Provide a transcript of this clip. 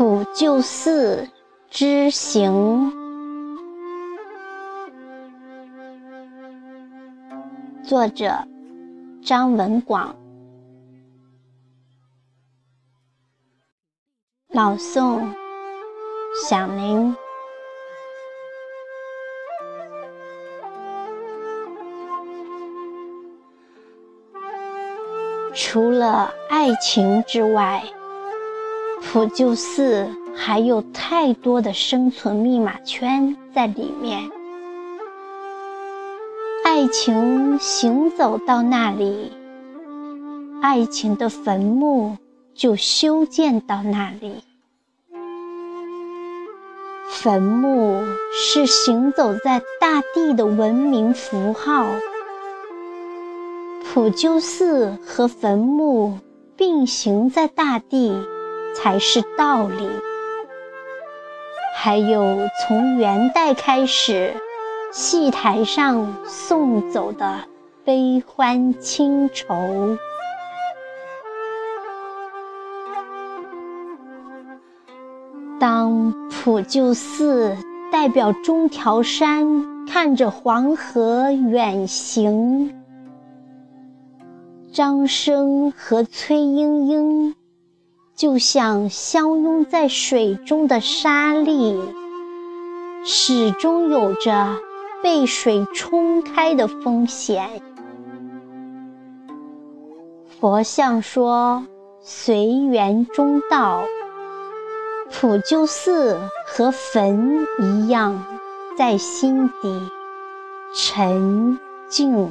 普救寺之行，作者张文广，朗诵响铃。除了爱情之外。普救寺还有太多的生存密码圈在里面，爱情行走到那里，爱情的坟墓就修建到那里。坟墓是行走在大地的文明符号，普救寺和坟墓并行在大地。才是道理。还有从元代开始，戏台上送走的悲欢情愁。当普救寺代表中条山看着黄河远行，张生和崔莺莺。就像相拥在水中的沙粒，始终有着被水冲开的风险。佛像说：“随缘中道。”普救寺和坟一样，在心底沉静。